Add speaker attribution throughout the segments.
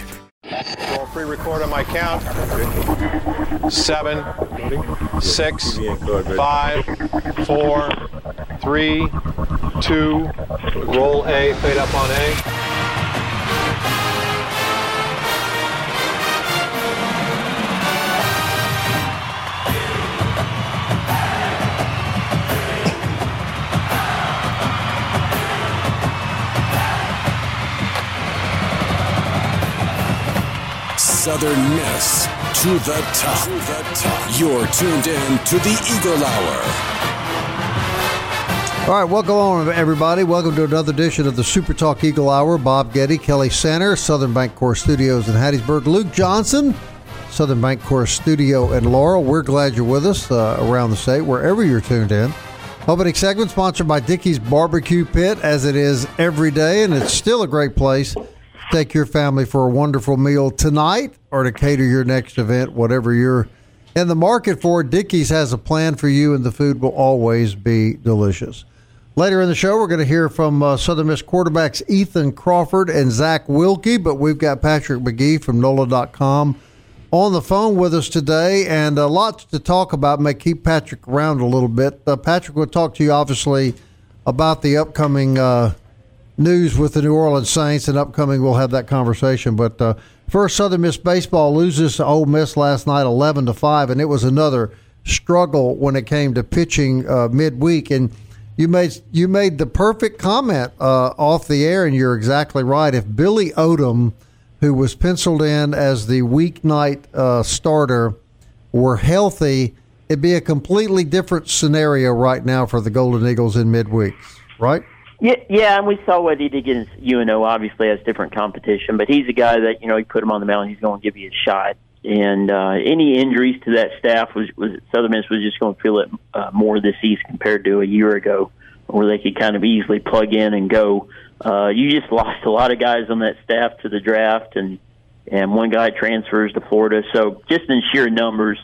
Speaker 1: five.
Speaker 2: Roll pre-record on my count. Seven, six, five, four, three, two. Roll A. Fade up on A.
Speaker 3: Southern Miss to the top. To the top. You're tuned in to the Eagle Hour.
Speaker 4: All right, welcome on, everybody. Welcome to another edition of the Super Talk Eagle Hour. Bob Getty, Kelly Sander, Southern Bancorp Studios in Hattiesburg. Luke Johnson, Southern Bancorp Studio in Laurel. We're glad you're with us uh, around the state, wherever you're tuned in. Opening segment sponsored by Dickey's Barbecue Pit, as it is every day, and it's still a great place take your family for a wonderful meal tonight or to cater your next event, whatever you're in the market for, Dickey's has a plan for you, and the food will always be delicious. Later in the show, we're going to hear from uh, Southern Miss quarterbacks Ethan Crawford and Zach Wilcke, but we've got Patrick Magee from NOLA.com on the phone with us today, and a lot to talk about. May keep Patrick around a little bit. Uh, Patrick will talk to you, obviously, about the upcoming uh, news with the New Orleans Saints, and upcoming we'll have that conversation. But uh, first, Southern Miss baseball loses to Ole Miss last night, eleven to five, and it was another struggle when it came to pitching uh, midweek. And you made you made the perfect comment uh, off the air, and you're exactly right. If Billy Oldham, who was penciled in as the weeknight uh, starter, were healthy, it'd be a completely different scenario right now for the Golden Eagles in midweek, right?
Speaker 5: Yeah, yeah, and we saw what he did against UNO. Obviously, has different competition, but he's a guy that you know you put him on the mound, he's going to give you a shot. And uh, any injuries to that staff was was Southern Miss was just going to feel it uh, more this season compared to a year ago, where they could kind of easily plug in and go. Uh, you just lost a lot of guys on that staff to the draft, and and one guy transfers to Florida. So just in sheer numbers,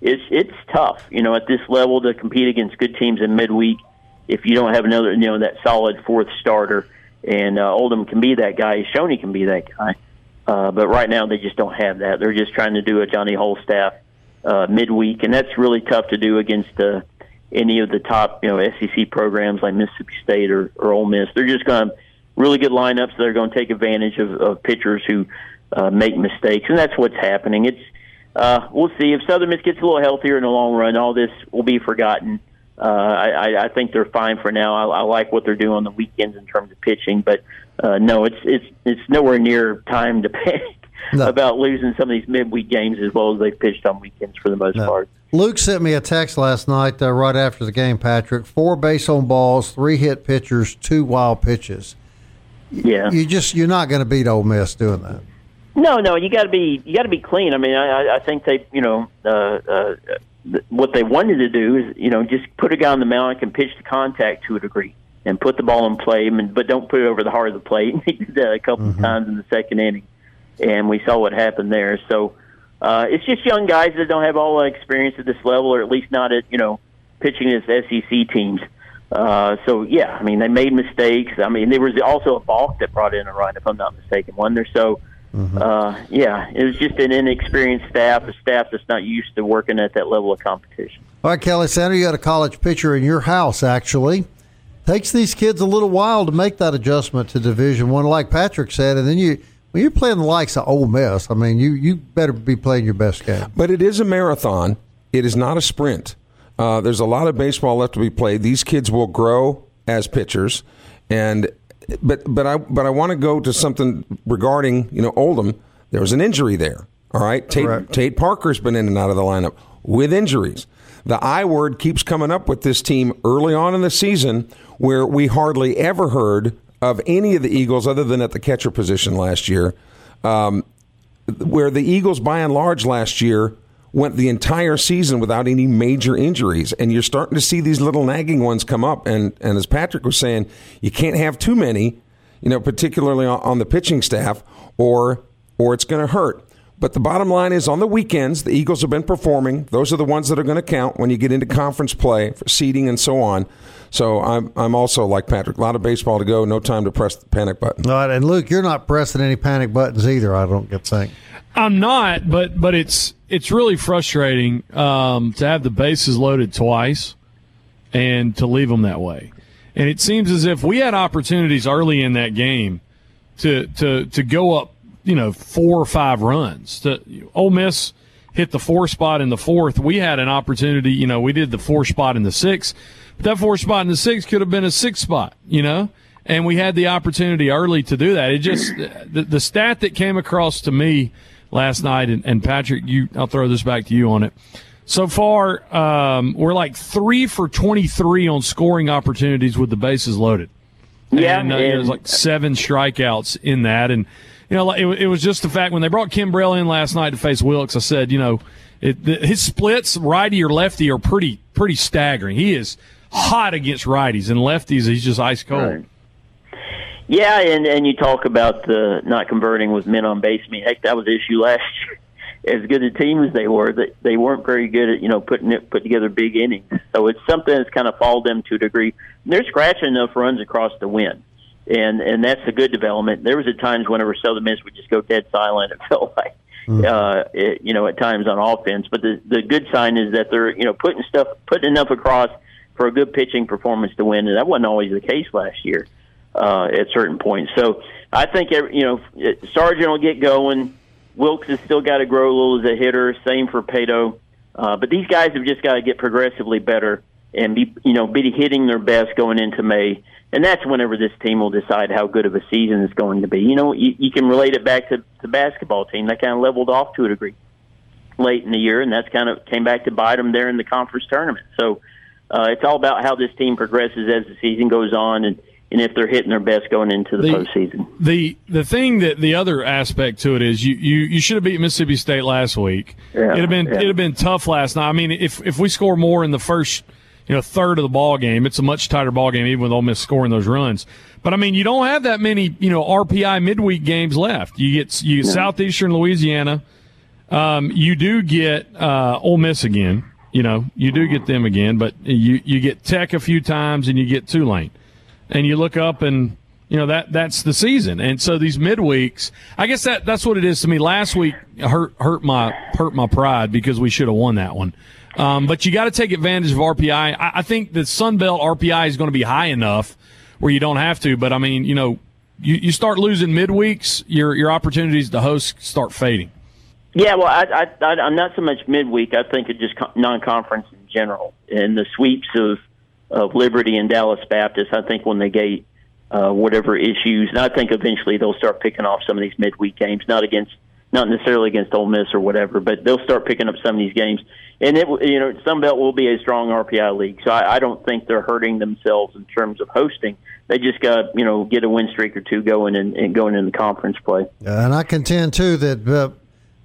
Speaker 5: it's it's tough, you know, at this level to compete against good teams in midweek if you don't have another, you know, that solid fourth starter. And uh, Oldham can be that guy. He can be that guy. Uh, but right now they just don't have that. They're just trying to do a Johnny Wholestaff uh, midweek, and that's really tough to do against uh, any of the top, you know, SEC programs like Mississippi State or, or Ole Miss. They're just going to really good lineups. They're going to take advantage of, of pitchers who uh, make mistakes, and that's what's happening. It's uh, we'll see if Southern Miss gets a little healthier in the long run. All this will be forgotten uh, I, I think they're fine for now. I, I like what they're doing on the weekends in terms of pitching, but uh, no, it's it's it's nowhere near time to panic no. about losing some of these midweek games as well as they've pitched on weekends for the most no. part.
Speaker 4: Luke sent me a text last night uh, right after the game. Patrick, four base on balls, three hit pitchers, two wild pitches.
Speaker 5: Yeah,
Speaker 4: you just you're not going to beat Ole Miss doing that.
Speaker 5: No, no, you got to be you got to be clean. I mean, I, I think they, you know, uh, uh, what they wanted to do is, you know, just put a guy on the mound and can pitch the contact to a degree and put the ball in play, and, but don't put it over the heart of the plate. And he did that a couple mm-hmm. of times in the second inning, and we saw what happened there. So uh, it's just young guys that don't have all the experience at this level, or at least not at you know pitching as SEC teams. Uh, so yeah, I mean they made mistakes. I mean there was also a balk that brought in a run, if I'm not mistaken, one there. So Mm-hmm. Uh, yeah, it was just an inexperienced staff, a staff that's not used to working at that level of competition.
Speaker 4: All right, Kelly Sander, you got a college pitcher in your house, actually. Takes these kids a little while to make that adjustment to Division One, like Patrick said, and then you when you're playing the likes of Ole Miss, I mean, you you better be playing your best game.
Speaker 6: But it is a marathon. It is not a sprint. Uh, there's a lot of baseball left to be played. These kids will grow as pitchers, and but but I but I want to go to something regarding you know Oldham. There was an injury there. All right, Tate, Tate Parker's been in and out of the lineup with injuries. The I word keeps coming up with this team early on in the season, where we hardly ever heard of any of the Eagles other than at the catcher position last year, um, where the Eagles, by and large, last year went the entire season without any major injuries, and you're starting to see these little nagging ones come up. And and as Patrick was saying, you can't have too many, you know, particularly on, the pitching staff, or or it's going to hurt. But the bottom line is on the weekends, the Eagles have been performing. Those are the ones that are going to count when you get into conference play, for seeding, and so on. So I'm I'm also like Patrick. A lot of baseball to go. No time to press the panic button.
Speaker 4: All right, and Luke, you're not pressing any panic buttons either. I don't get think.
Speaker 7: I'm not, but but it's it's really frustrating um, to have the bases loaded twice and to leave them that way. And it seems as if we had opportunities early in that game to to to go up you know four or five runs. To Ole Miss hit the four spot in the fourth. We had an opportunity. You know, we did the four spot in the sixth. But that four spot in the sixth could have been a six spot. You know, and we had the opportunity early to do that. It just the, the stat that came across to me last night, and, and Patrick, you I'll throw this back to you on it. So far, um, we're like three for 23 on scoring opportunities with the bases loaded.
Speaker 5: Yeah,
Speaker 7: and, uh,
Speaker 5: and-
Speaker 7: there's like seven strikeouts in that, and you know, it, it was just the fact when they brought Kimbrell in last night to face Wilks. I said, you know, it, the, his splits, righty or lefty, are pretty pretty staggering. He is hot against righties and lefties. He's just ice cold.
Speaker 5: Right. Yeah, and and you talk about the not converting with men on base. I mean, heck, that was the issue last year. As good a team as they were, they, they weren't very good at you know putting it put together big innings. So it's something that's kind of followed them to a degree. They're scratching enough runs across the win, and and that's a good development. There was at times whenever Southern Miss would just go dead silent. It felt like. Uh, it, you know, at times on offense, but the the good sign is that they're you know putting stuff putting enough across for a good pitching performance to win, and that wasn't always the case last year uh, at certain points. So I think you know Sargent will get going. Wilks has still got to grow a little as a hitter. Same for Paetow. Uh, but these guys have just got to get progressively better and be you know be hitting their best going into May. And that's whenever this team will decide how good of a season it's going to be. You know, you, you can relate it back to the basketball team. They kind of leveled off to a degree late in the year, and that's kind of came back to bite them there in the conference tournament. So uh, it's all about how this team progresses as the season goes on, and and if they're hitting their best going into the,
Speaker 7: The-
Speaker 5: postseason.
Speaker 7: The the thing that the other aspect to it is you you, you should have beat Mississippi State last week.
Speaker 5: Yeah,
Speaker 7: it'd have been
Speaker 5: yeah.
Speaker 7: it'd have been tough last night. I mean, if if we score more in the first you know third of the ball game, it's a much tighter ball game, even with Ole Miss scoring those runs. But I mean, you don't have that many you know RPI midweek games left. You get you get Southeastern Louisiana. Um, you do get uh, Ole Miss again. You know, you do get them again, but you you get Tech a few times, and you get Tulane, and you look up and you know that that's the season. And so these midweeks, I guess that that's what it is to me. Last week hurt hurt my hurt my pride because we should have won that one. Um, but you got to take advantage of RPI. I, I think the Sun Belt RPI is going to be high enough where you don't have to. But I mean, you know, you, you start losing midweeks, your your opportunities to host start fading.
Speaker 5: Yeah, well, I, I, I, I'm not so much midweek. I think it's just co- non-conference in general, and the sweeps of of Liberty and Dallas Baptist. I think when they get uh, whatever issues, and I think eventually they'll start picking off some of these midweek games, not against, not necessarily against Ole Miss or whatever, but they'll start picking up some of these games. And it, you know, Sun Belt will be a strong RPI league, so I, I don't think they're hurting themselves in terms of hosting. They just got you know get a win streak or two going and, and going into the conference play.
Speaker 4: And I contend too that uh,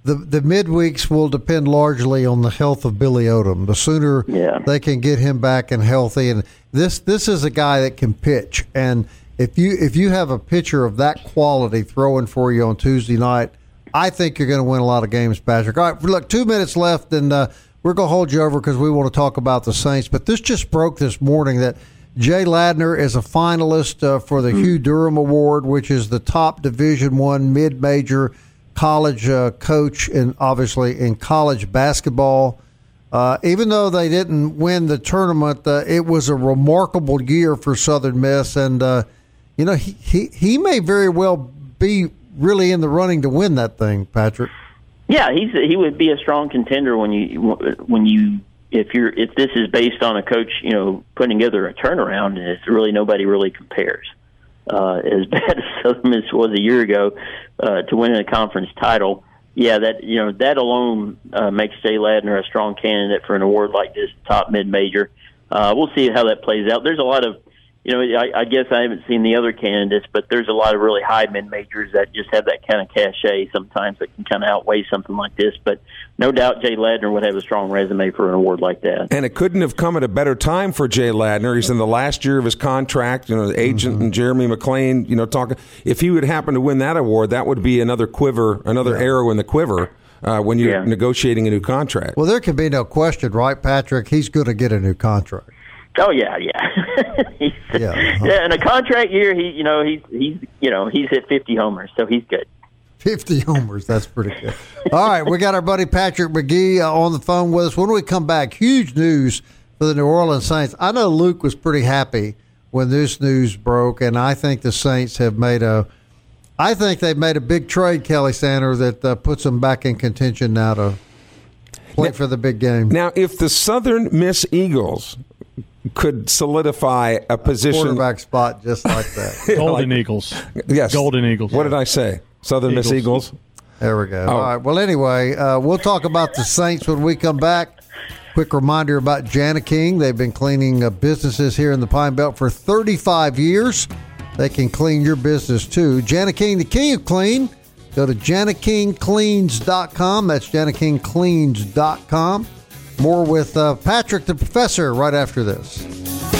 Speaker 4: the the midweeks will depend largely on the health of Billy Oldham. The sooner
Speaker 5: Yeah.
Speaker 4: they can get him back and healthy, and this this is a guy that can pitch. And if you if you have a pitcher of that quality throwing for you on Tuesday night, I think you're going to win a lot of games, Patrick. All right, look, two minutes left, and uh, we're going to hold you over because we want to talk about the Saints. But this just broke this morning that. Jay Ladner is a finalist uh, for the Hugh Durham Award, which is the top Division One mid-major college uh, coach, and obviously in college basketball. Uh, even though they didn't win the tournament, uh, it was a remarkable year for Southern Miss, and uh, you know he, he he may very well be really in the running to win that thing, Patrick.
Speaker 5: Yeah, he's he would be a strong contender when you when you if you're if this is based on a coach you know putting together a turnaround and it's really nobody really compares. Uh, as bad as Southern Miss was a year ago uh, to win a conference title, yeah, that you know that alone uh, makes Jay Ladner a strong candidate for an award like this, top mid major. Uh, we'll see how that plays out. There's a lot of you know, I, I guess I haven't seen the other candidates, but there's a lot of really high mid majors that just have that kind of cachet sometimes that can kind of outweigh something like this. But no doubt Jay Ladner would have a strong resume for an award like that.
Speaker 6: And it couldn't have come at a better time for Jay Ladner. He's in the last year of his contract. You know, the agent mm-hmm. and Jeremy McClain. You know, talking. If he would happen to win that award, that would be another quiver, another yeah. arrow in the quiver. Uh, when you're yeah. negotiating a new contract.
Speaker 4: Well, there can be no question, right, Patrick? He's going to get a new contract.
Speaker 5: Oh yeah, yeah. yeah, uh-huh. yeah. In a contract year, he you know he's he's you know he's hit fifty homers, so he's good.
Speaker 4: 50 homers. That's pretty good. All right, we got our buddy Patrick Magee uh, on the phone with us. When we come back, huge news for the New Orleans Saints. I know Luke was pretty happy when this news broke, and I think the Saints have made a. I think they've made a big trade, Kelly Sander, that uh, puts them back in contention now to play now, for the big game.
Speaker 6: Now, if the Southern Miss Eagles could solidify a position
Speaker 4: quarterback spot just like that.
Speaker 7: Golden like, Eagles.
Speaker 6: Yes.
Speaker 7: Golden Eagles.
Speaker 6: What did I say? Southern Eagles. Miss Eagles.
Speaker 4: There we go. Oh. All right. Well, anyway, uh, we'll talk about the Saints when we come back. Quick reminder about Jani-King. They've been cleaning uh, businesses here in the Pine Belt for 35 years. They can clean your business too. Jani-King, the king of clean. Go to janikingcleans.com. That's janikingcleans.com. More with uh, Patrick the Professor right after this.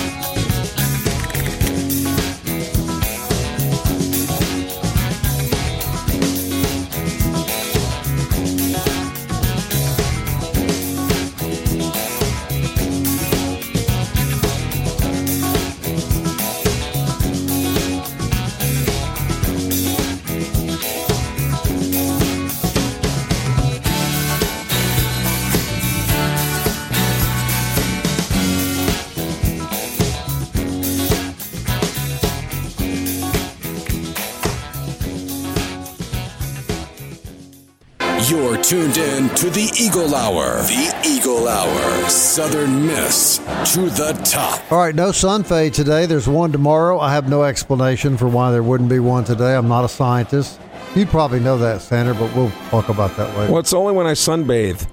Speaker 3: Tuned in to the Eagle Hour. The Eagle Hour. Southern Miss to the top.
Speaker 4: All right, no sun fade today. There's one tomorrow. I have no explanation for why there wouldn't be one today. I'm not a scientist. You probably know that, Sander, but we'll talk about that later.
Speaker 6: Well, it's only when I sunbathe.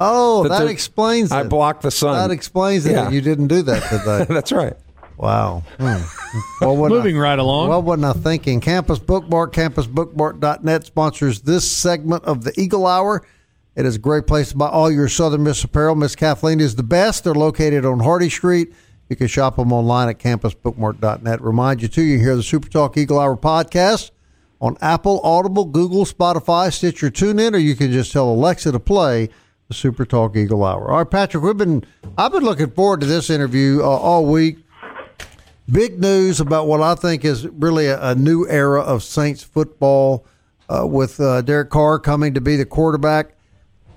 Speaker 4: Oh, that, that explains it.
Speaker 6: I block the sun.
Speaker 4: That explains it. You didn't do that today.
Speaker 6: That's right.
Speaker 4: Wow. Hmm.
Speaker 7: Well, Moving I, right along.
Speaker 4: Well, what I thinking? Campus Bookmark, campusbookmark.net sponsors this segment of the Eagle Hour. It is a great place to buy all your Southern Miss apparel. Miss Kathleen is the best. They're located on Hardy Street. You can shop them online at campusbookmark.net. Remind you, too, you hear the Super Talk Eagle Hour podcast on Apple, Audible, Google, Spotify, Stitcher, TuneIn, or you can just tell Alexa to play the Super Talk Eagle Hour. All right, Patrick, we've been I've been looking forward to this interview uh, all week big news about what I think is really a, a new era of Saints football uh, with uh, Derek Carr coming to be the quarterback.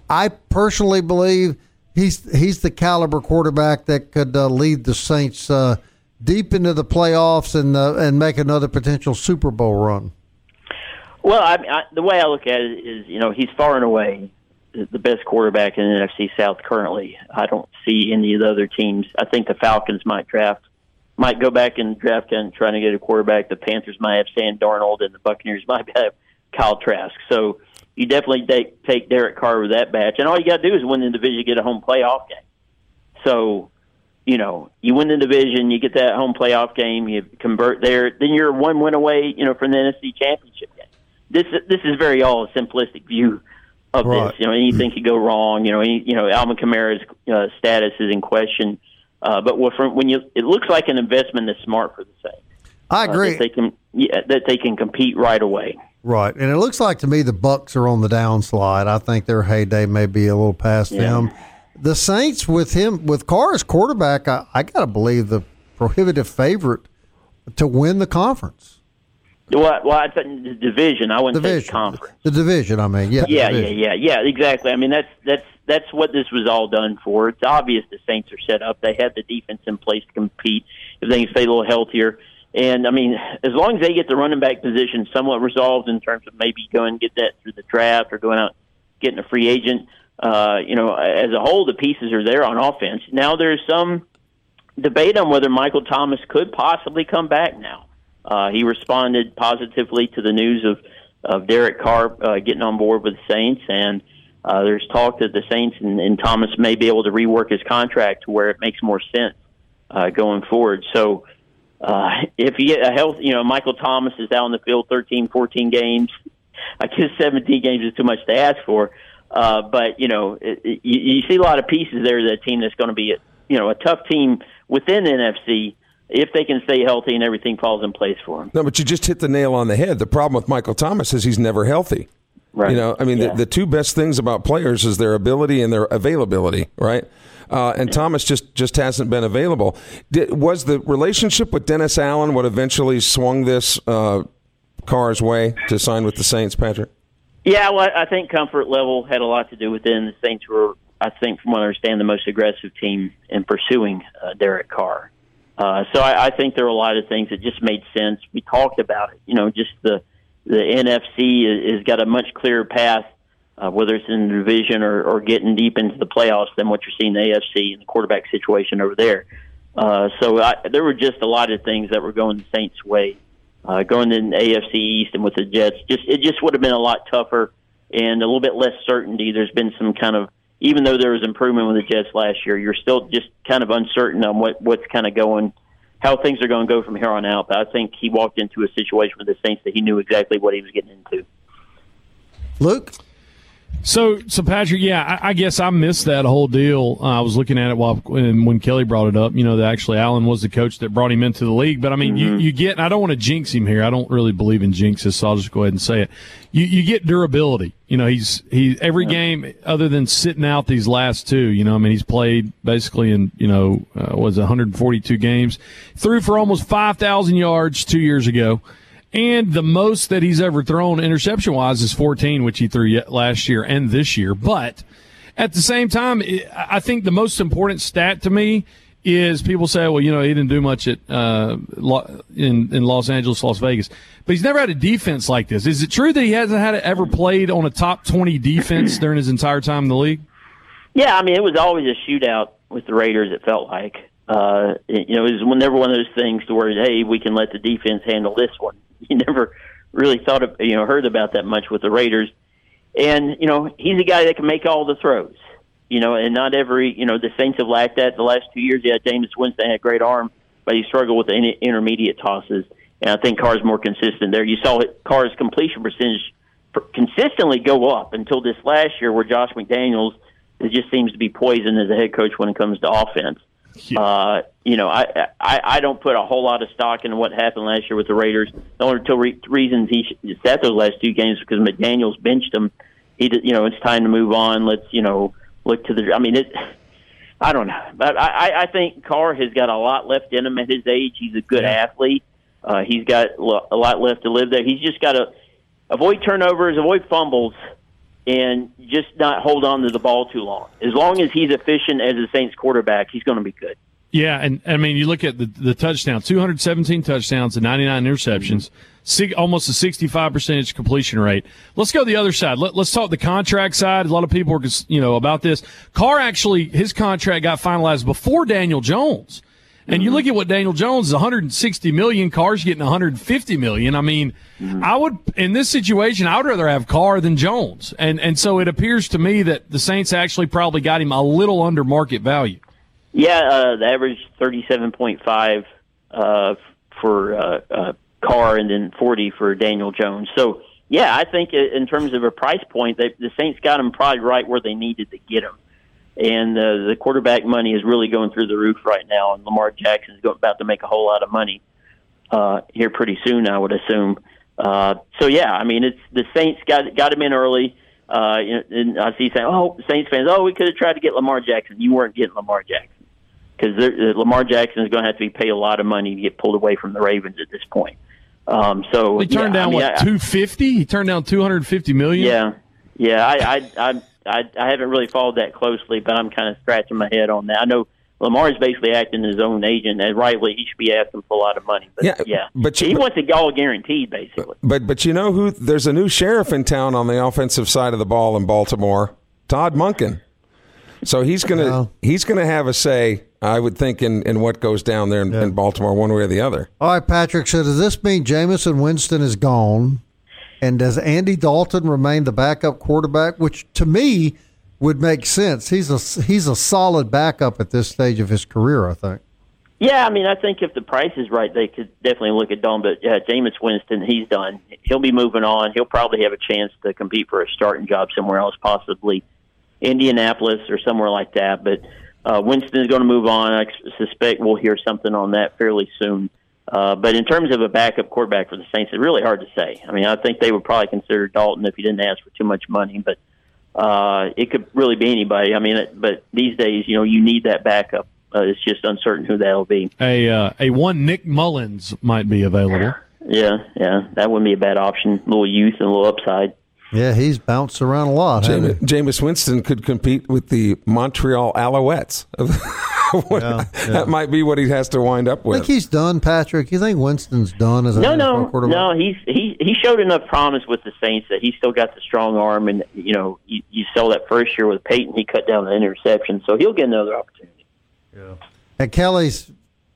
Speaker 4: I personally believe he's he's the caliber quarterback that could uh, lead the Saints uh, deep into the playoffs and uh, and make another potential Super Bowl run.
Speaker 5: Well, I, I, the way I look at it is, you know, he's far and away the best quarterback in the NFC South currently. I don't see any of the other teams. I think the Falcons might draft might go back and draft and trying to get a quarterback. The Panthers might have Sam Darnold, and the Buccaneers might have Kyle Trask. So you definitely take, take Derek Carr with that batch, and all you got to do is win the division, get a home playoff game. So, you know, you win the division, you get that home playoff game, you convert there, then you're one win away, you know, from the NFC Championship game. This this is very all a simplistic view of right. this. You know, anything could go wrong. You know, any, you know, Alvin Kamara's uh, status is in question. Uh, but when you, it looks like an investment that's smart for the Saints.
Speaker 4: I agree.
Speaker 5: Uh, that they can yeah, that they can compete right away.
Speaker 4: Right, and it looks like to me the Bucks are on the downslide. I think their heyday may be a little past yeah. them. The Saints with him with Carr as quarterback, I, I got to believe the prohibitive favorite to win the conference.
Speaker 5: Well, well, I think the division. I wouldn't division. say the conference.
Speaker 4: The division. I mean, yeah,
Speaker 5: yeah, yeah, yeah, yeah. Exactly. I mean, that's that's that's what this was all done for. It's obvious the Saints are set up. They have the defense in place to compete if they can stay a little healthier. And I mean, as long as they get the running back position somewhat resolved in terms of maybe going and get that through the draft or going out getting a free agent, uh, you know, as a whole, the pieces are there on offense. Now there's some debate on whether Michael Thomas could possibly come back now. Uh, he responded positively to the news of of Derek Carr uh, getting on board with the Saints, and uh, there's talk that the Saints and, and Thomas may be able to rework his contract to where it makes more sense uh, going forward. So, uh, if you get a health, you know, Michael Thomas is out on the field 13, 14 games. I guess 17 games is too much to ask for. Uh, but you know, it, it, you, you see a lot of pieces there. That team that's going to be, a, you know, a tough team within NFC if they can stay healthy and everything falls in place for them.
Speaker 6: No, but you just hit the nail on the head. The problem with Michael Thomas is he's never healthy.
Speaker 5: Right.
Speaker 6: You know, I mean,
Speaker 5: Yeah.
Speaker 6: the, the two best things about players is their ability and their availability, right? Uh, and Thomas just just hasn't been available. Did, was the relationship with Dennis Allen what eventually swung this uh, Carr's way to sign with the Saints, Patrick?
Speaker 5: Yeah, well, I think comfort level had a lot to do with it. And the Saints were, I think, from what I understand, the most aggressive team in pursuing uh, Derek Carr. Uh, so I, I think there were a lot of things that just made sense. We talked about it. You know, just the the NFC has got a much clearer path, uh, whether it's in the division or, or getting deep into the playoffs, than what you're seeing in the AFC and the quarterback situation over there. Uh, so I, there were just a lot of things that were going the Saints' way uh, going in the AFC East and with the Jets. Just it just would have been a lot tougher and a little bit less certainty. There's been some kind of even though there was improvement with the Jets last year, you're still just kind of uncertain on what what's kind of going, how things are going to go from here on out. But I think he walked into a situation with the Saints that he knew exactly what he was getting into.
Speaker 4: Luke?
Speaker 7: So, so Patrick, yeah, I, I guess I missed that whole deal. Uh, I was looking at it while when, when Kelly brought it up. You know, that actually Allen was the coach that brought him into the league. But I mean, you, you get. and I don't want to jinx him here. I don't really believe in jinxes, so I'll just go ahead and say it. You you get durability. You know, he's he every game other than sitting out these last two. You know, I mean, he's played basically in you know uh, was 142 games, threw for almost 5,000 yards two years ago. And the most that he's ever thrown interception wise is 14, which he threw last year and this year. But at the same time, I think the most important stat to me is people say, well, you know, he didn't do much at uh, in in Los Angeles, Las Vegas, but he's never had a defense like this. Is it true that he hasn't had it ever played on a top 20 defense during his entire time in the league?
Speaker 5: Yeah, I mean, it was always a shootout with the Raiders. It felt like, uh, you know, it was never one of those things to where, hey, we can let the defense handle this one. You never really thought of, you know, heard about that much with the Raiders. And you know, he's a guy that can make all the throws. You know, and not every, you know, the Saints have lacked that the last two years. Yeah, Jameis Winston had a great arm, but he struggled with the in- intermediate tosses. And I think Carr's more consistent there. You saw Carr's completion percentage consistently go up until this last year, where Josh McDaniels it just seems to be poison as a head coach when it comes to offense. Uh, you know, I, I I don't put a whole lot of stock in what happened last year with the Raiders. The only two re- reasons he sh- sat those last two games because McDaniel's benched him. He, did, you know, it's time to move on. Let's you know look to the. I mean, it. I don't know, but I, I- I think Carr has got a lot left in him at his age. He's a good athlete. Uh, he's got a lot left to live there. He's just got to avoid turnovers, avoid fumbles, and just not hold on to the ball too long. As long as he's efficient as a Saints quarterback, he's going to be good.
Speaker 7: Yeah, and I mean, you look at the the touchdown, 217 touchdowns and 99 interceptions, almost a 65 percentage completion rate. Let's go the other side. Let, let's talk the contract side. A lot of people are, you know, about this. Carr actually, his contract got finalized before Daniel Jones. And you look at what Daniel Jones is 160 million, Carr's getting 150 million. I mean, I would in this situation, I would rather have Carr than Jones. And and so it appears to me that the Saints actually probably got him a little under market value.
Speaker 5: Yeah, uh, the average thirty-seven point five uh, for uh, uh, Carr, and then forty for Daniel Jones. So, yeah, I think in terms of a price point, they, the Saints got him probably right where they needed to get him. And uh, the quarterback money is really going through the roof right now, and Lamar Jackson is about to make a whole lot of money uh, here pretty soon, I would assume. Uh, so yeah, I mean, it's the Saints got got him in early. Uh, you know, and I see saying, "Oh, Saints fans, oh, we could have tried to get Lamar Jackson. You weren't getting Lamar Jackson because Lamar Jackson is going to have to be paid a lot of money to get pulled away from the Ravens at this point." Um, so
Speaker 7: He turned
Speaker 5: yeah,
Speaker 7: down
Speaker 5: I mean,
Speaker 7: what two fifty? He turned down two hundred fifty million.
Speaker 5: yeah, yeah. I, I, I, I, I haven't really followed that closely, but I'm kind of scratching my head on that. I know Lamar is basically acting as his own agent, and rightly he should be asking for a lot of money. But
Speaker 6: Yeah,
Speaker 5: yeah,
Speaker 6: but you-
Speaker 5: he
Speaker 6: but-
Speaker 5: wants it all guaranteed, basically.
Speaker 6: But but you know who? There's a new sheriff in town on the offensive side of the ball in Baltimore, Todd Monken. So he's gonna
Speaker 4: Yeah.
Speaker 6: he's gonna have a say, I would think, in, in what goes down there in, in Baltimore, one way or the other.
Speaker 4: All right, Patrick. So does this mean Jamison Winston is gone, and does Andy Dalton remain the backup quarterback? Which to me would make sense. He's a he's a solid backup at this stage of his career. I think.
Speaker 5: Yeah, I mean, I think if the price is right, they could definitely look at Dalton. But yeah, Jameis Winston, he's done. He'll be moving on. He'll probably have a chance to compete for a starting job somewhere else, possibly Indianapolis or somewhere like that. But uh, Winston is going to move on. I suspect we'll hear something on that fairly soon. Uh, but in terms of a backup quarterback for the Saints, it's really hard to say. I mean, I think they would probably consider Dalton if he didn't ask for too much money, but uh, it could really be anybody. I mean, it, but these days, you know, you need that backup. Uh, it's just uncertain who that'll be.
Speaker 7: A uh, a one Nick Mullens might be available.
Speaker 5: Yeah, yeah, that wouldn't be a bad option. A little youth and a little upside.
Speaker 4: Yeah, he's bounced around a lot.
Speaker 6: Jameis, Jameis Winston could compete with the Montreal Alouettes. yeah, yeah. That might be what he has to wind up with.
Speaker 4: I think he's done, Patrick. You think Winston's done as a
Speaker 5: no, no, no? He's he he showed enough promise with the Saints that he's still got the strong arm, and you know you, you saw that first year with Payton, he cut down the interception, so he'll get another opportunity.
Speaker 4: Yeah, and Kelly's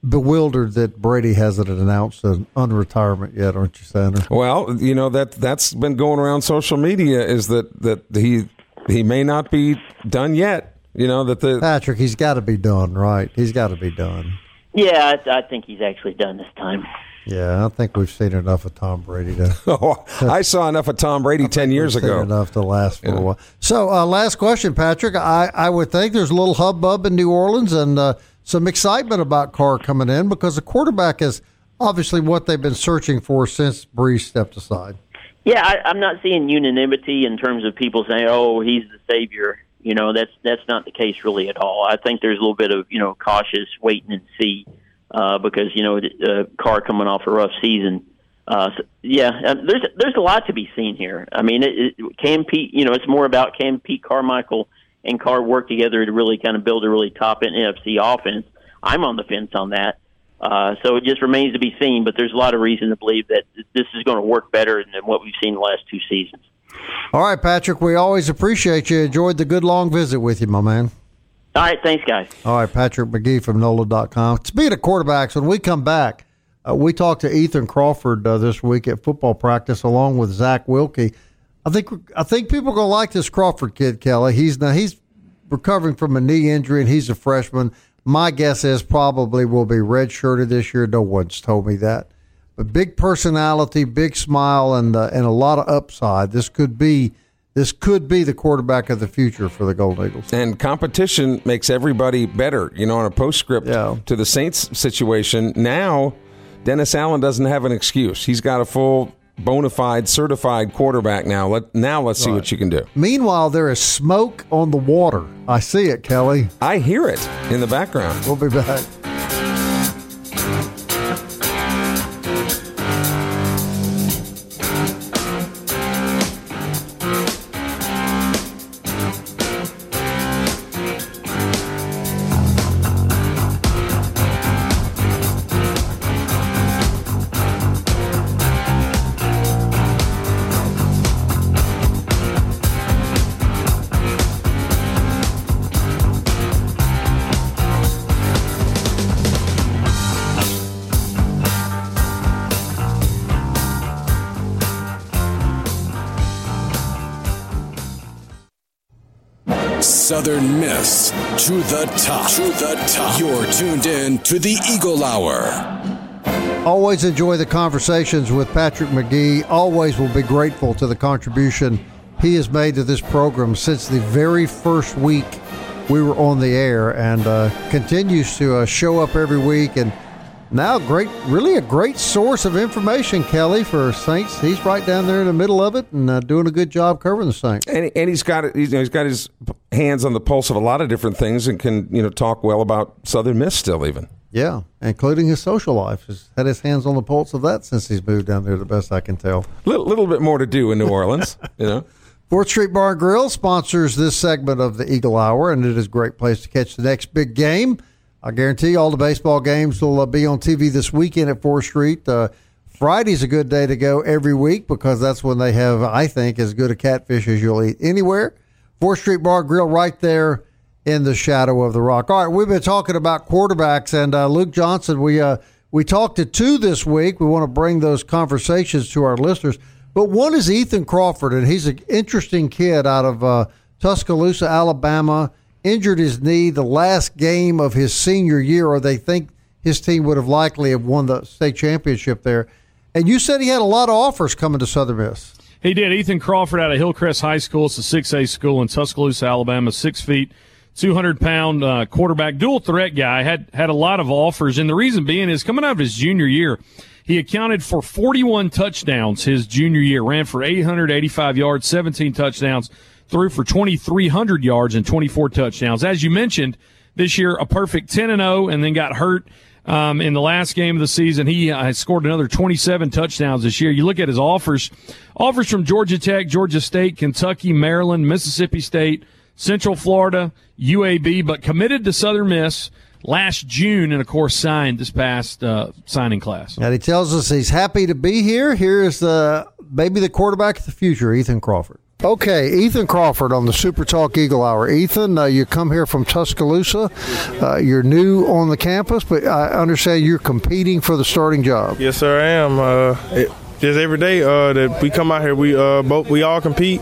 Speaker 4: bewildered that Brady hasn't announced an unretirement yet, aren't you, Senator?
Speaker 6: Well, you know that that's been going around social media is that that he he may not be done yet. You know that the
Speaker 4: Patrick, he's got to be done, right? He's got to be done.
Speaker 5: Yeah, I, I think he's actually done this time.
Speaker 4: Yeah, I think we've seen enough of Tom Brady to.
Speaker 6: oh, I saw enough of Tom Brady ten years ago.
Speaker 4: Enough to last for yeah. a while. So, uh, last question, Patrick. I, I would think there's a little hubbub in New Orleans and uh, some excitement about Carr coming in because the quarterback is obviously what they've been searching for since Brees stepped aside.
Speaker 5: Yeah, I, I'm not seeing unanimity in terms of people saying, "Oh, he's the savior." You know, that's that's not the case really at all. I think there's a little bit of you know cautious waiting and see uh, because you know uh, Carr coming off a rough season. Uh, so, yeah, uh, there's there's a lot to be seen here. I mean, it, it, can Pete, you know, it's more about can Pete Carmichael and Carr work together to really kind of build a really top end NFC offense. I'm on the fence on that. Uh, so it just remains to be seen, but there's a lot of reason to believe that this is going to work better than what we've seen the last two seasons.
Speaker 4: All right, Patrick, we always appreciate you. Enjoyed the good long visit with you, my man.
Speaker 5: All right, thanks, guys.
Speaker 4: All right, Patrick Magee from NOLA.com. Speaking of quarterbacks, when we come back, uh, we talked to Ethan Crawford uh, this week at football practice along with Zach Wilcke. I think I think people are going to like this Crawford kid, Kelly. He's now he's recovering from a knee injury and he's a freshman. My guess is probably will be redshirted this year. No one's told me that a big personality, big smile, and uh, and a lot of upside. This could be this could be the quarterback of the future for the Gold Eagles.
Speaker 6: And competition makes everybody better. You know, on a postscript yeah. to the Saints situation, now Dennis Allen doesn't have an excuse. He's got a full bona fide certified quarterback now. Let now let's see what you can do.
Speaker 4: Meanwhile, there is smoke on the water. I see it, Kelly.
Speaker 6: I hear it in the background.
Speaker 4: We'll be back.
Speaker 3: Top. To the top. You're tuned in to the Eagle Hour.
Speaker 4: Always enjoy the conversations with Patrick Magee. Always will be grateful to the contribution he has made to this program since the very first week we were on the air and uh, continues to uh, show up every week and now great really a great source of information kelly for saints. He's right down there in the middle of it and uh, doing a good job covering the saints.
Speaker 6: And, and he's got he's, he's got his hands on the pulse of a lot of different things and can you know talk well about southern miss still even.
Speaker 4: Yeah including his social life. He's had his hands on the pulse of that since he's moved down there the best i can tell.
Speaker 6: A little, little bit more to do in new orleans you know.
Speaker 4: Fourth Street Bar and Grill sponsors this segment of the Eagle Hour, and it is a great place to catch the next big game. I guarantee all the baseball games will uh, be on TV this weekend at 4th Street. Uh, Friday's a good day to go every week because that's when they have, I think, as good a catfish as you'll eat anywhere. 4th Street Bar Grill right there in the shadow of the rock. All right, we've been talking about quarterbacks, and uh, Luke Johnson, we, uh, we talked to two this week. We want to bring those conversations to our listeners. But one is Ethan Crawford, and he's an interesting kid out of uh, Tuscaloosa, Alabama injured his knee the last game of his senior year, or they think his team would have likely have won the state championship there. And you said he had a lot of offers coming to Southern Miss.
Speaker 7: He did. Ethan Crawford out of Hillcrest High School. It's a 6A school in Tuscaloosa, Alabama. Six feet, 200 pound uh, quarterback, dual threat guy. Had had a lot of offers, and the reason being is coming out of his junior year, he accounted for 41 touchdowns his junior year. Ran for 885 yards, 17 touchdowns, threw for 2,300 yards and 24 touchdowns. As you mentioned, this year a perfect 10 and 0, and then got hurt um, in the last game of the season. He uh, scored another 27 touchdowns this year. You look at his offers, offers from Georgia Tech, Georgia State, Kentucky, Maryland, Mississippi State, Central Florida, UAB, but committed to Southern Miss last June, and of course signed this past uh, signing class.
Speaker 4: And he tells us he's happy to be here. Here is the maybe the quarterback of the future, Ethan Crawford. Okay, Ethan Crawford on the Super Talk Eagle Hour. Ethan, uh, you come here from Tuscaloosa. Uh, you're new on the campus, but I understand you're competing for the starting job.
Speaker 8: Yes, sir, I am. Uh, it, just every day uh, that we come out here, we uh, both we all compete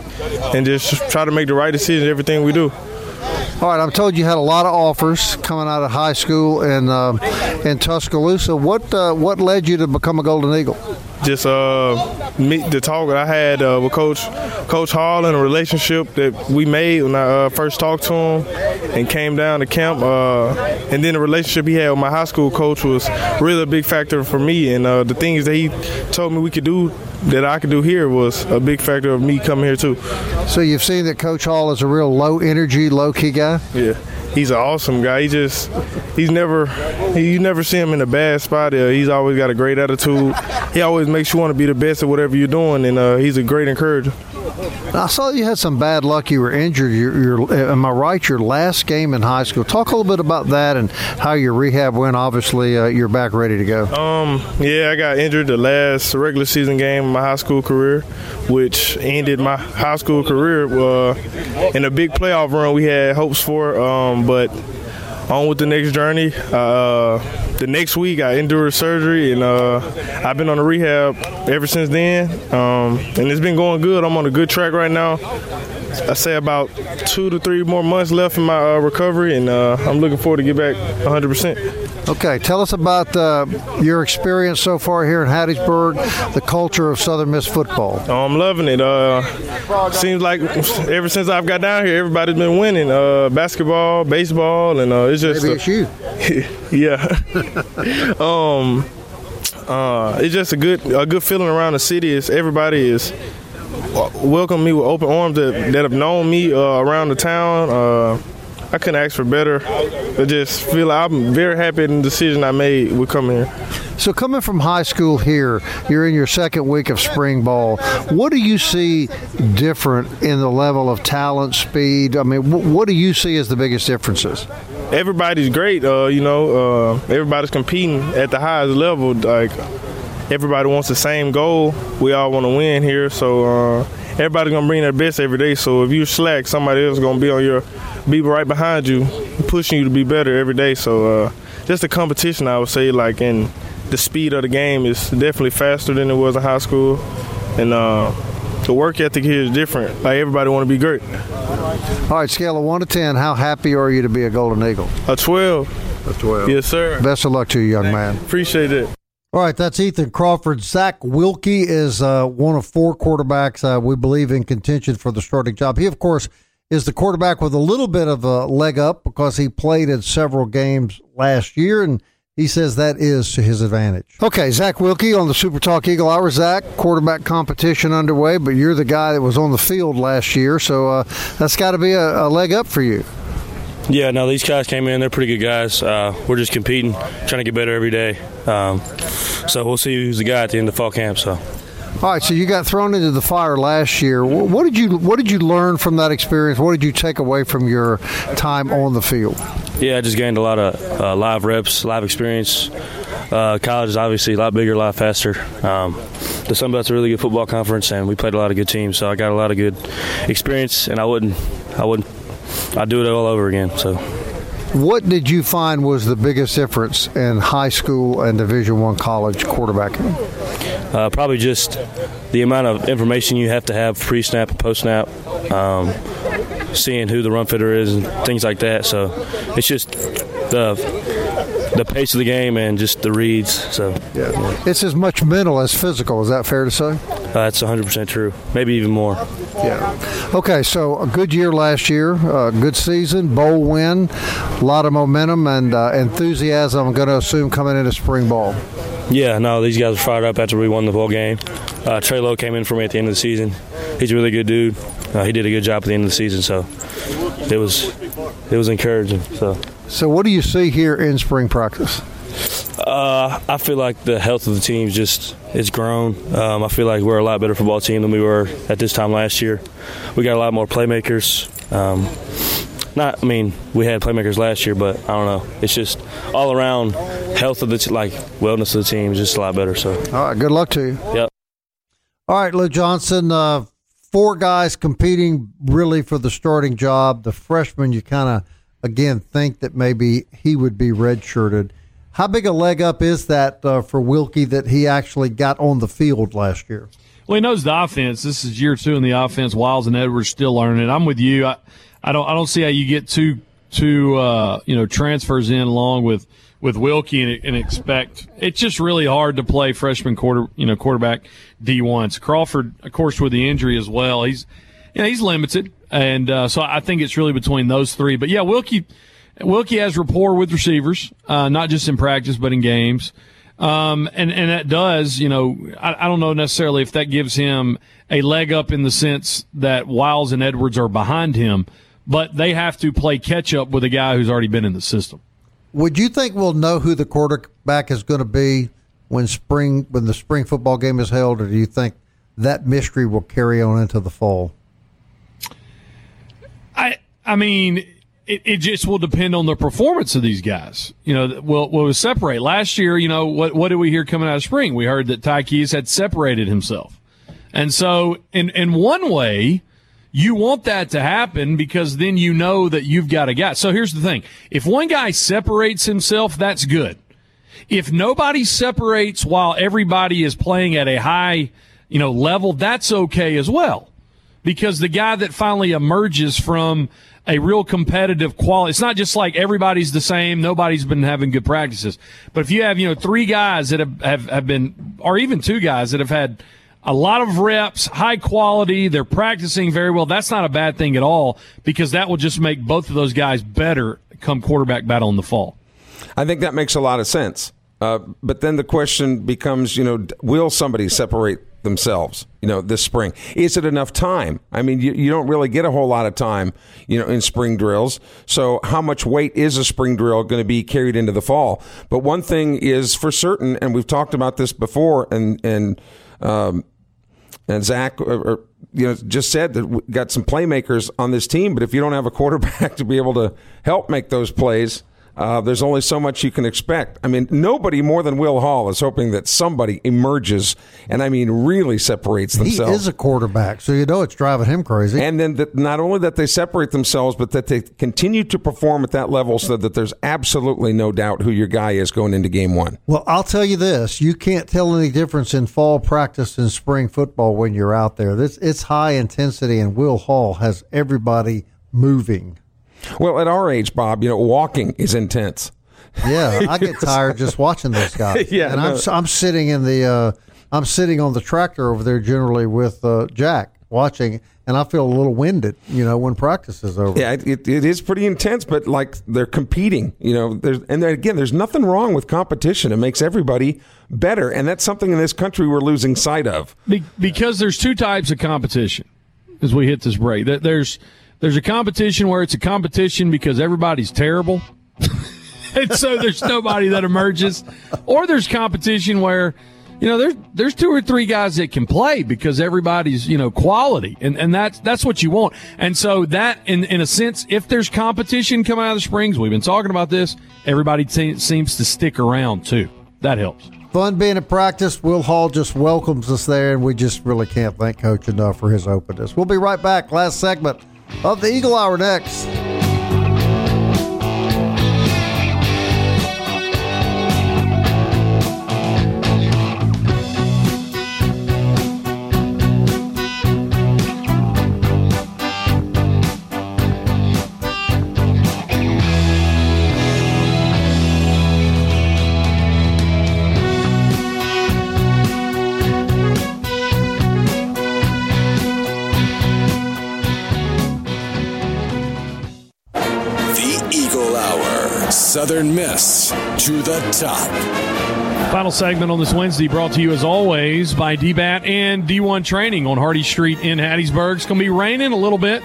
Speaker 8: and just try to make the right decision everything we do.
Speaker 4: All right, I'm told you had a lot of offers coming out of high school in uh, in Tuscaloosa. What uh, what led you to become a Golden Eagle?
Speaker 8: Just uh, meet the talk that I had uh, with Coach Coach Hall and a relationship that we made when I uh, first talked to him and came down to camp. Uh, and then the relationship he had with my high school coach was really a big factor for me. And uh, the things that he told me we could do that I could do here was a big factor of me coming here too.
Speaker 4: So you've seen that Coach Hall is a real low energy, low key guy.
Speaker 8: Yeah, he's an awesome guy. He just he's never he, you never see him in a bad spot. Uh, he's always got a great attitude. He always makes you want to be the best at whatever you're doing, and uh, he's a great encourager.
Speaker 4: I saw you had some bad luck. You were injured. Your, your, am I right? Your last game in high school. Talk a little bit about that and how your rehab went. Obviously, uh, you're back ready to go.
Speaker 8: Um, yeah, I got injured the last regular season game of my high school career, which ended my high school career uh, in a big playoff run we had hopes for. Um, but on with the next journey. Uh, the next week, I endured surgery, and uh, I've been on a rehab ever since then. Um, and it's been going good. I'm on a good track right now. I say about two to three more months left in my uh, recovery, and uh, I'm looking forward to get back 100%.
Speaker 4: Okay, tell us about uh, your experience so far here in Hattiesburg, the culture of Southern Miss football.
Speaker 8: Oh, I'm loving it. Uh, seems like ever since I've got down here, everybody's been winning uh, basketball, baseball, and uh, it's just
Speaker 4: maybe it's you.
Speaker 8: yeah. um, it's just a good a good feeling around the city. Is everybody is welcome me with open arms that, that have known me uh, around the town. I couldn't ask for better. I just feel like I'm very happy in the decision I made with coming here.
Speaker 4: So, coming from high school here, you're in your second week of spring ball. What do you see different in the level of talent, speed? I mean, what do you see as the biggest differences?
Speaker 8: Everybody's great. Uh, you know, uh, everybody's competing at the highest level. Like everybody wants the same goal. We all want to win here, so uh, everybody's gonna bring their best every day. So if you slack, somebody else is gonna be on your, be right behind you, pushing you to be better every day. So uh, just the competition, I would say, like, and the speed of the game is definitely faster than it was in high school, and uh, the work ethic here is different. Like everybody want to be great.
Speaker 4: All right, scale of one to ten, how happy are you to be a Golden Eagle?
Speaker 8: A twelve.
Speaker 4: A twelve.
Speaker 8: Yes, sir.
Speaker 4: Best of luck to you, young man.
Speaker 8: Appreciate it.
Speaker 4: All right, that's Ethan Crawford. Zach Wilcke is uh, one of four quarterbacks uh, we believe in contention for the starting job. He, of course, is the quarterback with a little bit of a leg up because he played in several games last year, and he says that is to his advantage. Okay, Zach Wilcke on the Super Talk Eagle Hour. Zach, quarterback competition underway, but you're the guy that was on the field last year, so uh, that's got to be a, a leg up for you.
Speaker 9: Yeah, no, these guys came in. They're pretty good guys. Uh, we're just competing, trying to get better every day. Um, so we'll see who's the guy at the end of fall camp. So.
Speaker 4: All right, so you got thrown into the fire last year. What did you What did you learn from that experience? What did you take away from your time on the field?
Speaker 9: Yeah, I just gained a lot of uh, live reps, live experience. Uh, college is obviously a lot bigger, a lot faster. Um, the Sun Belt's a really good football conference, and we played a lot of good teams. So I got a lot of good experience, and I wouldn't, I wouldn't I'd do it all over again. So.
Speaker 4: What did you find was the biggest difference in high school and Division One college quarterbacking?
Speaker 9: Uh, probably just the amount of information you have to have pre-snap and post-snap, um, seeing who the run fitter is and things like that. So it's just the the pace of the game and just the reads. So
Speaker 4: yeah. it's as much mental as physical. Is that fair to say?
Speaker 9: Uh, that's 100 percent true. Maybe even more.
Speaker 4: Yeah. Okay, so a good year last year, uh, good season, bowl win, a lot of momentum and uh, enthusiasm. I'm going to assume coming into spring ball.
Speaker 9: Yeah, no, these guys were fired up after we won the bowl game. Uh, Trey Lowe came in for me at the end of the season. He's a really good dude. Uh, he did a good job at the end of the season, so it was it was encouraging. So,
Speaker 4: so what do you see here in spring practice?
Speaker 9: Uh, I feel like the health of the team just it's grown. Um, I feel like we're a lot better football team than we were at this time last year. We got a lot more playmakers. Um, not, I mean, we had playmakers last year, but I don't know. It's just all around health of the t- like wellness of the team is just a lot better. So,
Speaker 4: all right, good luck to you.
Speaker 9: Yep.
Speaker 4: All right, Luke Johnson. Uh, four guys competing really for the starting job. The freshman, you kind of again think that maybe he would be redshirted. How big a leg up is that uh, for Wilcke that he actually got on the field last year?
Speaker 7: Well, he knows the offense. This is year two in the offense. Wiles and Edwards still learning. I'm with you. I, I don't I don't see how you get two two uh, you know transfers in along with with Wilcke and, and, expect it's just really hard to play freshman quarter you know quarterback D ones. Crawford, of course, with the injury as well, he's you know, he's limited, and uh, so I think it's really between those three. But yeah, Wilcke Wilcke has rapport with receivers, uh, not just in practice but in games. Um, and, and that does, you know, I, I, don't know necessarily if that gives him a leg up in the sense that Wiles and Edwards are behind him, but they have to play catch up with a guy who's already been in the system.
Speaker 4: Would you think we'll know who the quarterback is going to be when spring when the spring football game is held, or do you think that mystery will carry on into the fall?
Speaker 7: I I mean, it, it just will depend on the performance of these guys. You know, will will separate. Last year, you know, what what did we hear coming out of spring? We heard that Ty Keyes had separated himself, and so in in one way you want that to happen because then you know that you've got a guy. So here's the thing. If one guy separates himself, that's good. If nobody separates while everybody is playing at a high, you know, level, that's okay as well. Because the guy that finally emerges from a real competitive quality, it's not just like everybody's the same, nobody's been having good practices. But if you have, you know, three guys that have, have, have been, or even two guys that have had a lot of reps, high quality. They're practicing very well. That's not a bad thing at all because that will just make both of those guys better come quarterback battle in the fall.
Speaker 6: I think that makes a lot of sense. Uh, but then the question becomes, you know, will somebody separate themselves, you know, this spring? Is it enough time? I mean, you, you don't really get a whole lot of time, you know, in spring drills. So how much weight is a spring drill going to be carried into the fall? But one thing is for certain, and we've talked about this before, and, and, um, and Zach, or, uh, uh, you know, just said that we got some playmakers on this team, but if you don't have a quarterback to be able to help make those plays, uh, there's only so much you can expect. I mean, nobody more than Will Hall is hoping that somebody emerges and I mean really separates themselves.
Speaker 4: He is a quarterback, so you know it's driving him crazy.
Speaker 6: And then that not only that they separate themselves, but that they continue to perform at that level so that there's absolutely no doubt who your guy is going into game one.
Speaker 4: Well, I'll tell you this: you can't tell any difference in fall practice and spring football when you're out there. This it's high intensity, and Will Hall has everybody moving.
Speaker 6: Well, at our age, Bob, you know, walking is intense.
Speaker 4: Yeah, I get tired just watching those guys.
Speaker 6: yeah,
Speaker 4: and no. I'm I'm sitting in the uh, I'm sitting on the tractor over there generally with uh, Jack watching, and I feel a little winded, you know, when practice is over.
Speaker 6: Yeah, it, it is pretty intense, but like they're competing, you know. There's and again, there's nothing wrong with competition. It makes everybody better, and that's something in this country we're losing sight of.
Speaker 7: because there's two types of competition. As we hit this break, there's there's a competition where it's a competition because everybody's terrible. and so there's nobody that emerges. Or there's competition where, you know, there's there's two or three guys that can play because everybody's, you know, quality. And and that's that's what you want. And so that in in a sense, if there's competition coming out of the springs, we've been talking about this, everybody te- seems to stick around too. That helps.
Speaker 4: Fun being at practice. Will Hall just welcomes us there, and we just really can't thank Coach enough for his openness. We'll be right back. Last segment of the Eagle Hour next.
Speaker 3: Southern Miss to the top.
Speaker 7: Final segment on this Wednesday brought to you as always by DBAT and D1 Training on Hardy Street in Hattiesburg. It's going to be raining a little bit.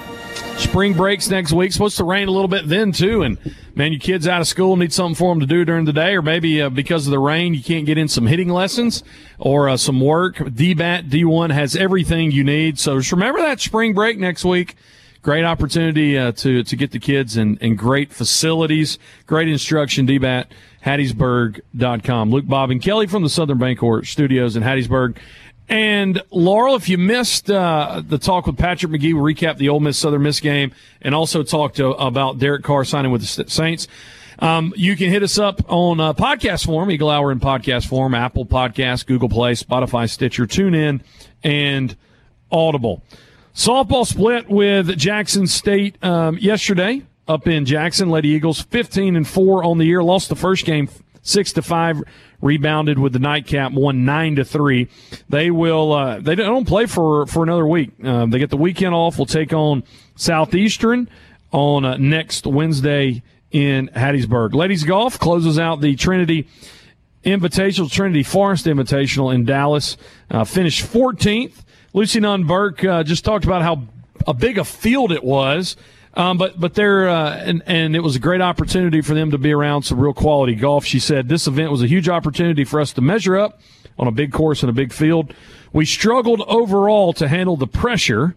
Speaker 7: Spring breaks next week. Supposed to rain a little bit then too. And man, your kids out of school need something for them to do during the day, or maybe uh, because of the rain, you can't get in some hitting lessons or uh, some work. DBAT D1 has everything you need. So just remember that spring break next week. Great opportunity uh, to to get the kids and, in great facilities, great instruction. DBAT Hattiesburg.com. Luke, Bob, and Kelly from the Southern Bancorp Studios in Hattiesburg. And Laurel, if you missed uh, the talk with Patrick Magee, we recap the Ole Miss Southern Miss game and also talked about Derek Carr signing with the Saints. Um, you can hit us up on uh, podcast form, Eagle Hour in podcast form, Apple Podcast, Google Play, Spotify, Stitcher, TuneIn, and Audible. Softball split with Jackson State um, yesterday up in Jackson. Lady Eagles 15 and 4 on the year. Lost the first game 6 to 5. Rebounded with the nightcap, won nine to three. They will. Uh, they don't play for for another week. Uh, they get the weekend off. We'll take on Southeastern on uh, next Wednesday in Hattiesburg. Ladies golf closes out the Trinity Invitational, Trinity Forest Invitational in Dallas. Uh, finished 14th. Lucy Nunn Burke uh, just talked about how a big a field it was. Um, but but there uh, and and it was a great opportunity for them to be around some real quality golf. She said this event was a huge opportunity for us to measure up on a big course and a big field. We struggled overall to handle the pressure,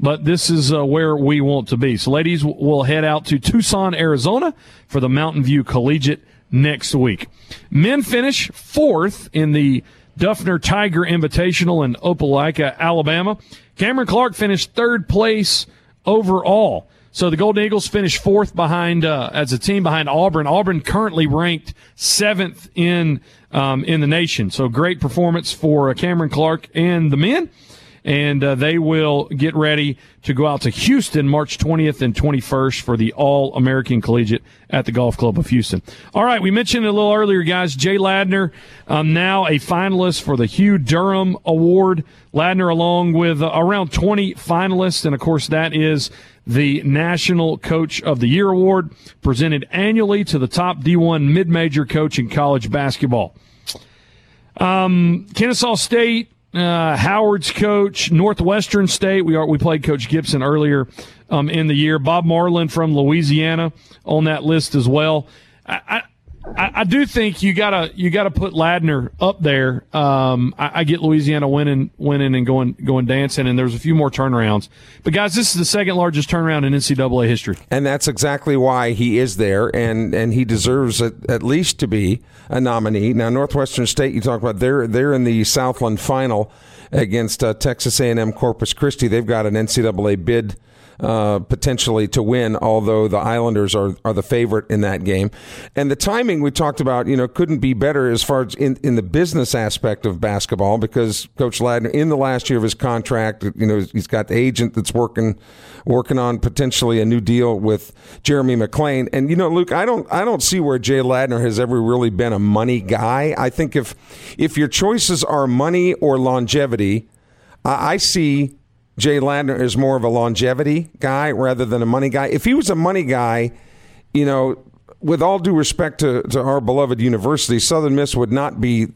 Speaker 7: but this is uh, where we want to be. So, ladies, we'll head out to Tucson, Arizona for the Mountain View Collegiate next week. Men finish fourth in the Duffner Tiger Invitational in Opelika, Alabama. Cameron Clark finished third place overall. So the Golden Eagles finished fourth behind uh, as a team behind Auburn. Auburn currently ranked seventh in um, in the nation. So great performance for uh, Cameron Clark and the men and uh, they will get ready to go out to Houston March 20th and 21st for the All American Collegiate at the Golf Club of Houston. All right, we mentioned a little earlier, guys. Jay Ladner, um, now a finalist for the Hugh Durham Award. Ladner, along with uh, around 20 finalists, and of course, that is the National Coach of the Year Award, presented annually to the top D1 mid major coach in college basketball. Um, Kennesaw State uh, Howard's coach, Northwestern State. We are we played Coach Gibson earlier um, in the year. Bob Marlin from Louisiana on that list as well. I, I, I do think you gotta you gotta put Ladner up there. Um, I, I, get Louisiana winning winning and going going dancing, and there's a few more turnarounds. But guys, this is the second largest turnaround in NCAA history,
Speaker 6: and that's exactly why he is there, and and he deserves at, at least to be a nominee. Now, Northwestern State, you talk about they're they're in the Southland final against uh, Texas A&M Corpus Christi. They've got an NCAA bid uh, potentially to win, although the Islanders are, are the favorite in that game. And the timing we talked about, you know, couldn't be better as far as in, in the business aspect of basketball because Coach Ladner, in the last year of his contract, you know, he's got the agent that's working working on potentially a new deal with Jeremy McClain. And you know, Luke, I don't I don't see where Jay Ladner has ever really been a money guy. I think if if your choices are money or longevity, I, I see Jay Ladner is more of a longevity guy rather than a money guy. If he was a money guy, you know, with all due respect to, to our beloved university, Southern Miss would not be,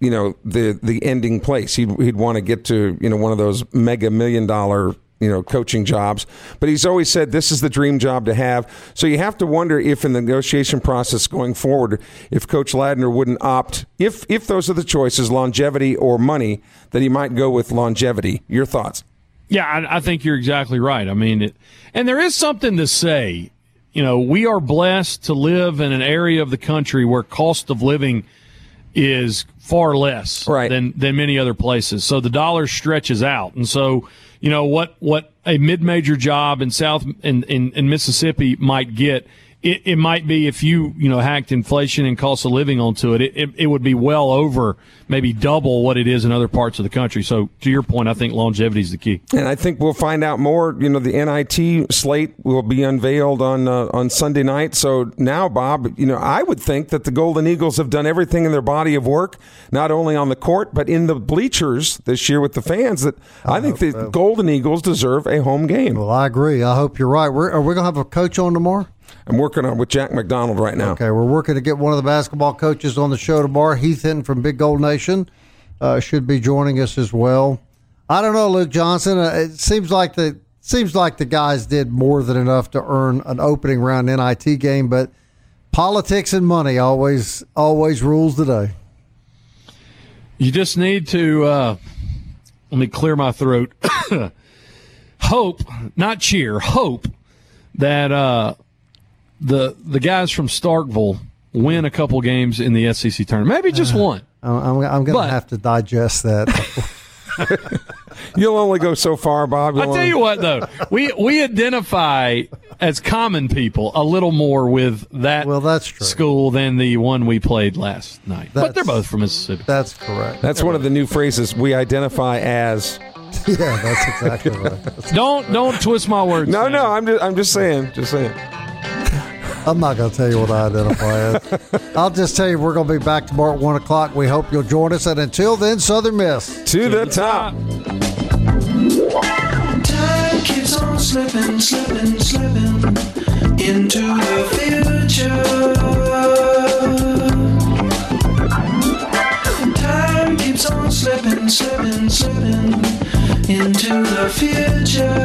Speaker 6: you know, the the ending place. He'd, he'd want to get to, you know, one of those mega million dollar you know coaching jobs but he's always said this is the dream job to have so you have to wonder if in the negotiation process going forward if coach ladner wouldn't opt if if those are the choices longevity or money that he might go with longevity your thoughts
Speaker 7: yeah, I, I think you're exactly right. I mean, it, and there is something to say. You know, we are blessed to live in an area of the country where cost of living is far less
Speaker 6: right.
Speaker 7: than than many other places. So the dollar stretches out, and so you know what what a mid major job in South in, in, in Mississippi might get it, it might be if you you know hacked inflation and cost of living onto it, it, it, it would be well over maybe double what it is in other parts of the country. So to your point, I think longevity is the key.
Speaker 6: And I think we'll find out more. You know, the NIT slate will be unveiled on uh, on Sunday night. So now, Bob, you know, I would think that the Golden Eagles have done everything in their body of work, not only on the court but in the bleachers this year with the fans. That I, I think the so. Golden Eagles deserve a home game.
Speaker 4: Well, I agree. I hope you're right. We're, are we going to have a coach on tomorrow?
Speaker 6: I'm working on with Jack McDonald right now.
Speaker 4: Okay, we're working to get one of the basketball coaches on the show tomorrow. Heath Hinton from Big Gold Nation uh, should be joining us as well. I don't know, Luke Johnson. Uh, it seems like the seems like the guys did more than enough to earn an opening round NIT game, but politics and money always always rules the day.
Speaker 7: You just need to uh, let me clear my throat. hope, not cheer, hope that uh, the the guys from Starkville win a couple games in the SEC tournament. Maybe just uh, one.
Speaker 4: I'm, I'm, I'm going to have to digest that.
Speaker 6: You'll only go so far, Bob.
Speaker 7: I tell you what, though, we we identify as common people a little more with that
Speaker 4: well, that's true.
Speaker 7: school than the one we played last night.
Speaker 4: That's,
Speaker 7: but they're both from Mississippi.
Speaker 4: That's correct.
Speaker 6: That's one of the new phrases we identify as.
Speaker 4: yeah, that's exactly right.
Speaker 7: don't don't twist my words.
Speaker 6: No,
Speaker 7: man.
Speaker 6: no, I'm just I'm just saying, just saying.
Speaker 4: I'm not going to tell you what I identify as. I'll just tell you we're going to be back tomorrow at 1 o'clock. We hope you'll join us. And until then, Southern Miss.
Speaker 6: To, to the, the, top.
Speaker 10: Time keeps on slipping, slipping, slipping into the future. Time keeps on slipping, slipping, slipping into the future.